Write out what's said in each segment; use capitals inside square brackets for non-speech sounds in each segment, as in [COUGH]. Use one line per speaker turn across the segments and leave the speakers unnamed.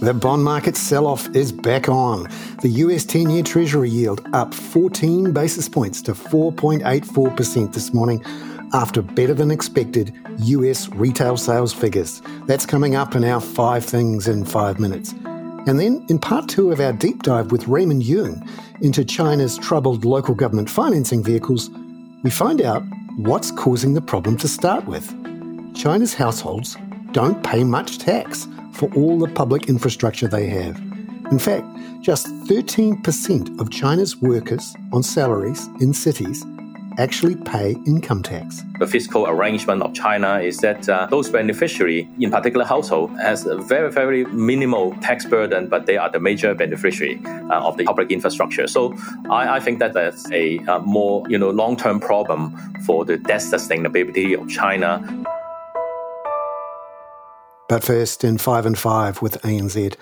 The bond market sell off is back on. The US 10 year Treasury yield up 14 basis points to 4.84% this morning after better than expected US retail sales figures. That's coming up in our five things in five minutes. And then in part two of our deep dive with Raymond Yeung into China's troubled local government financing vehicles, we find out what's causing the problem to start with. China's households don't pay much tax for all the public infrastructure they have. In fact, just 13% of China's workers on salaries in cities actually pay income tax.
The fiscal arrangement of China is that uh, those beneficiary, in particular household, has a very, very minimal tax burden, but they are the major beneficiary uh, of the public infrastructure. So I, I think that that's a uh, more you know long-term problem for the debt sustainability of China.
But first, in 5 and 5 with ANZ.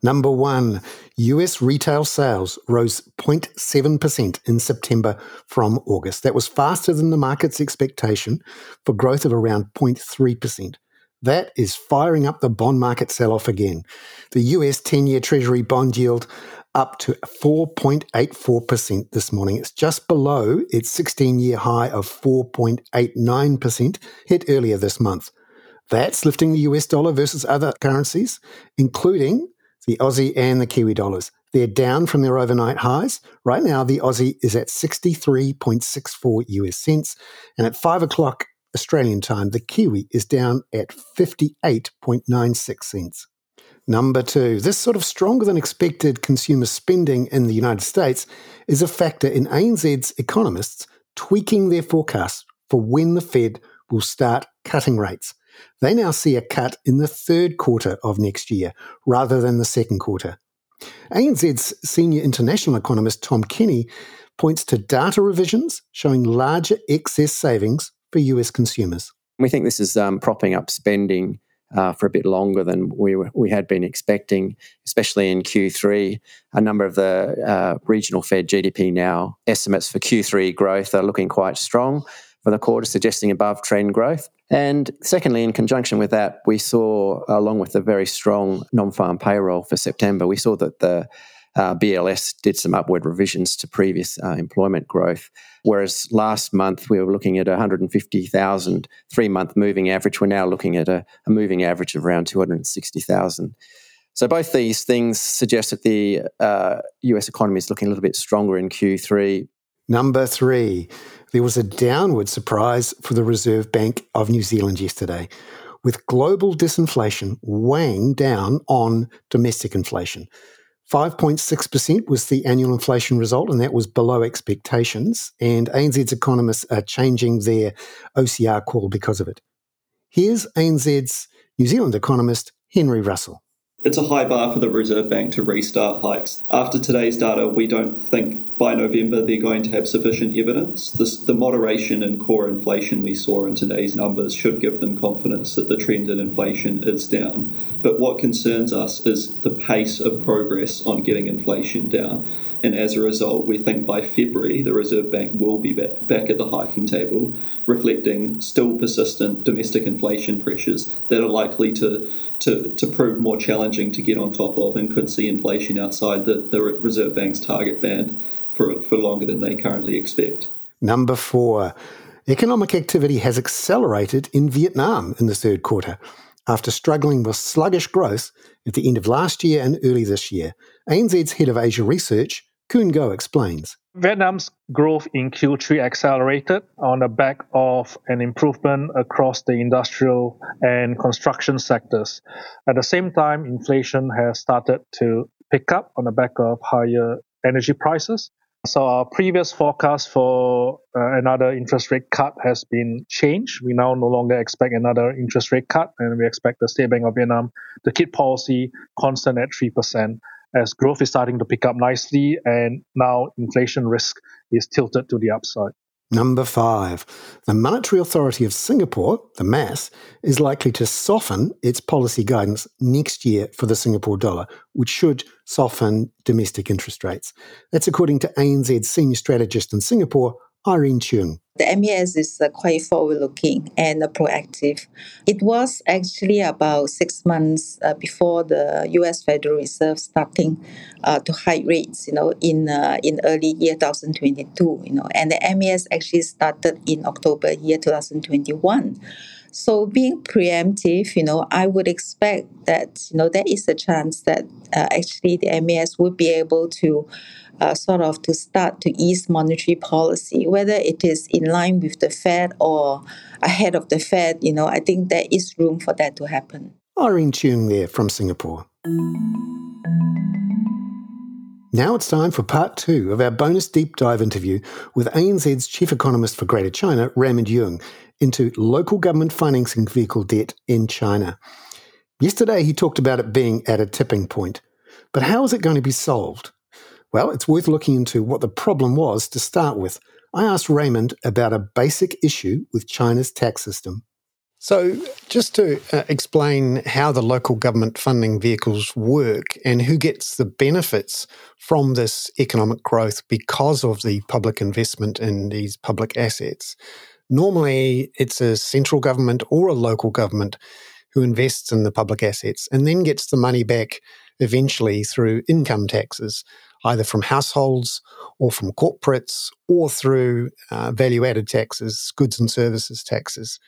Number one, US retail sales rose 0.7% in September from August. That was faster than the market's expectation for growth of around 0.3%. That is firing up the bond market sell off again. The US 10 year Treasury bond yield up to 4.84% this morning. It's just below its 16 year high of 4.89% hit earlier this month. That's lifting the US dollar versus other currencies, including the Aussie and the Kiwi dollars. They're down from their overnight highs. Right now, the Aussie is at 63.64 US cents. And at 5 o'clock Australian time, the Kiwi is down at 58.96 cents. Number two, this sort of stronger than expected consumer spending in the United States is a factor in ANZ's economists tweaking their forecasts for when the Fed will start cutting rates. They now see a cut in the third quarter of next year rather than the second quarter. ANZ's senior international economist Tom Kenny points to data revisions showing larger excess savings for US consumers.
We think this is um, propping up spending uh, for a bit longer than we, we had been expecting, especially in Q3. A number of the uh, regional Fed GDPNow estimates for Q3 growth are looking quite strong for the quarter, suggesting above trend growth. And secondly, in conjunction with that, we saw, along with the very strong non farm payroll for September, we saw that the uh, BLS did some upward revisions to previous uh, employment growth. Whereas last month we were looking at 150,000 three month moving average, we're now looking at a, a moving average of around 260,000. So both these things suggest that the uh, US economy is looking a little bit stronger in Q3.
Number three, there was a downward surprise for the Reserve Bank of New Zealand yesterday, with global disinflation weighing down on domestic inflation. 5.6% was the annual inflation result, and that was below expectations. And ANZ's economists are changing their OCR call because of it. Here's ANZ's New Zealand economist, Henry Russell.
It's a high bar for the Reserve Bank to restart hikes. After today's data, we don't think by November they're going to have sufficient evidence. This, the moderation in core inflation we saw in today's numbers should give them confidence that the trend in inflation is down. But what concerns us is the pace of progress on getting inflation down. And as a result, we think by February the Reserve Bank will be back, at the hiking table, reflecting still persistent domestic inflation pressures that are likely to, to, to prove more challenging to get on top of and could see inflation outside the, the Reserve Bank's target band for, for longer than they currently expect.
Number four, economic activity has accelerated in Vietnam in the third quarter after struggling with sluggish growth at the end of last year and early this year. ANZ's head of Asia Research, Khoon Goh explains.
Vietnam's growth in Q3 accelerated on the back of an improvement across the industrial and construction sectors. At the same time, inflation has started to pick up on the back of higher energy prices. So our previous forecast for uh, another interest rate cut has been changed. We now no longer expect another interest rate cut, and we expect the State Bank of Vietnam to keep policy constant at three percent as growth is starting to pick up nicely, and now inflation risk is tilted to the upside.
Number five, the Monetary Authority of Singapore, the MAS, is likely to soften its policy guidance next year for the Singapore dollar, which should soften domestic interest rates. That's according to ANZ's senior strategist in Singapore, Irene Cheung.
The MAS is quite forward looking and proactive. It was actually about six months uh, before the US Federal Reserve starting uh, to hike rates, you know, in uh, in early year 2022, you know, and the MAS actually started in October year 2021. So being preemptive, you know, I would expect that, you know, there is a chance that uh, actually the MAS would be able to uh, sort of to start to ease monetary policy, whether it is in line with the Fed or ahead of the Fed, you know, I think there is room for that to happen.
Irene Cheung there from Singapore. Now it's time for part two of our bonus deep dive interview with ANZ's Chief Economist for Greater China, Raymond Yeung, into local government financing vehicle debt in China. Yesterday, he talked about it being at a tipping point. But how is it going to be solved? Well, it's worth looking into what the problem was to start with. I asked Raymond about a basic issue with China's tax system. So, just to uh, explain how the local government funding vehicles work and who gets the benefits from this economic growth because of the public investment in these public assets. Normally, it's a central government or a local government who invests in the public assets and then gets the money back eventually through income taxes either from households or from corporates or through uh, value added taxes, goods and services taxes.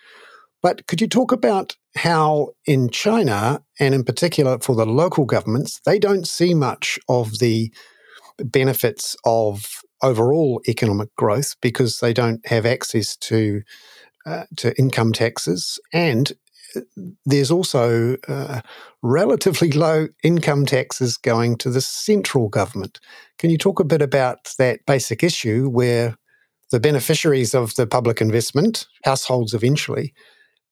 But could you talk about how in China, and in particular for the local governments, they don't see much of the benefits of overall economic growth because they don't have access to uh, to income taxes, and there's also uh, relatively [LAUGHS] low income taxes going to the central government. Can you talk a bit about that basic issue where the beneficiaries of the public investment, households eventually,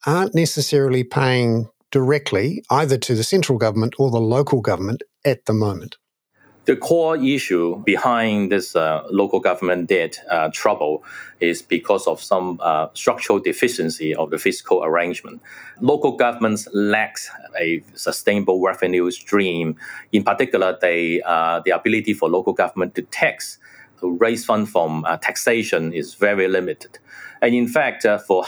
aren't necessarily paying directly either to the central government or the local government at the moment?
The core issue behind this uh, local government debt uh, trouble is because of some uh, structural deficiency of the fiscal arrangement. Local governments lack a sustainable revenue stream. In particular, they, uh, the ability for local government to tax, to raise funds from uh, taxation is very limited. And in fact, uh, for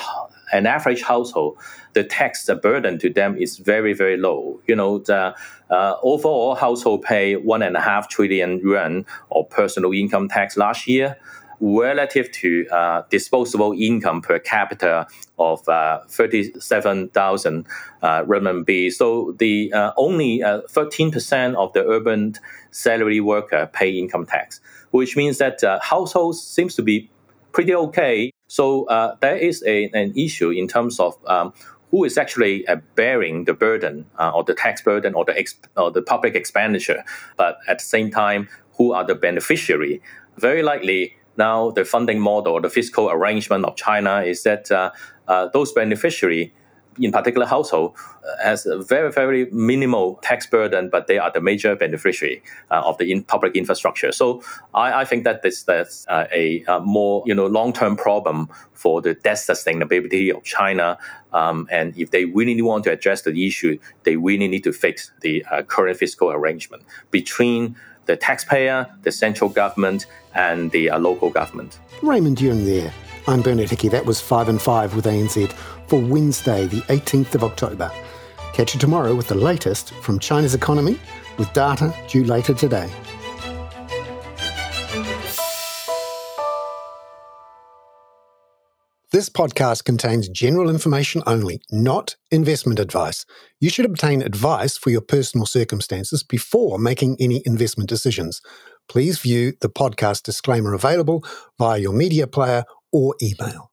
an average household, the tax burden to them is very, very low. You know, the uh, overall household pay one and a half trillion yuan of personal income tax last year relative to uh, disposable income per capita of uh, 37,000 uh, renminbi. So the uh, only 13% uh, of the urban salary worker pay income tax, which means that uh, households seems to be pretty okay. So uh, there is a, an issue in terms of um, who is actually uh, bearing the burden uh, or the tax burden or the or the public expenditure, but at the same time, who are the beneficiary? Very likely now the funding model the fiscal arrangement of China is that uh, uh those beneficiary in particular household uh, has a very very minimal tax burden, but they are the major beneficiary uh, of the in public infrastructure. So I, I think that this that's uh, a, a, more you know long term problem for the debt sustainability of China. Um, and if they really want to address the issue, they really need to fix the uh, current fiscal arrangement between the taxpayer, the central government, and the uh, local government.
Raymond Yeung there. I'm Bernard Hickey. That was 5 and 5 with ANZ for Wednesday, the 18th of October. Catch you tomorrow with the latest from China's economy with data due later today. This podcast contains general information only, not investment advice. You should obtain advice for your personal circumstances before making any investment decisions. Please view the podcast disclaimer available via your media player or email.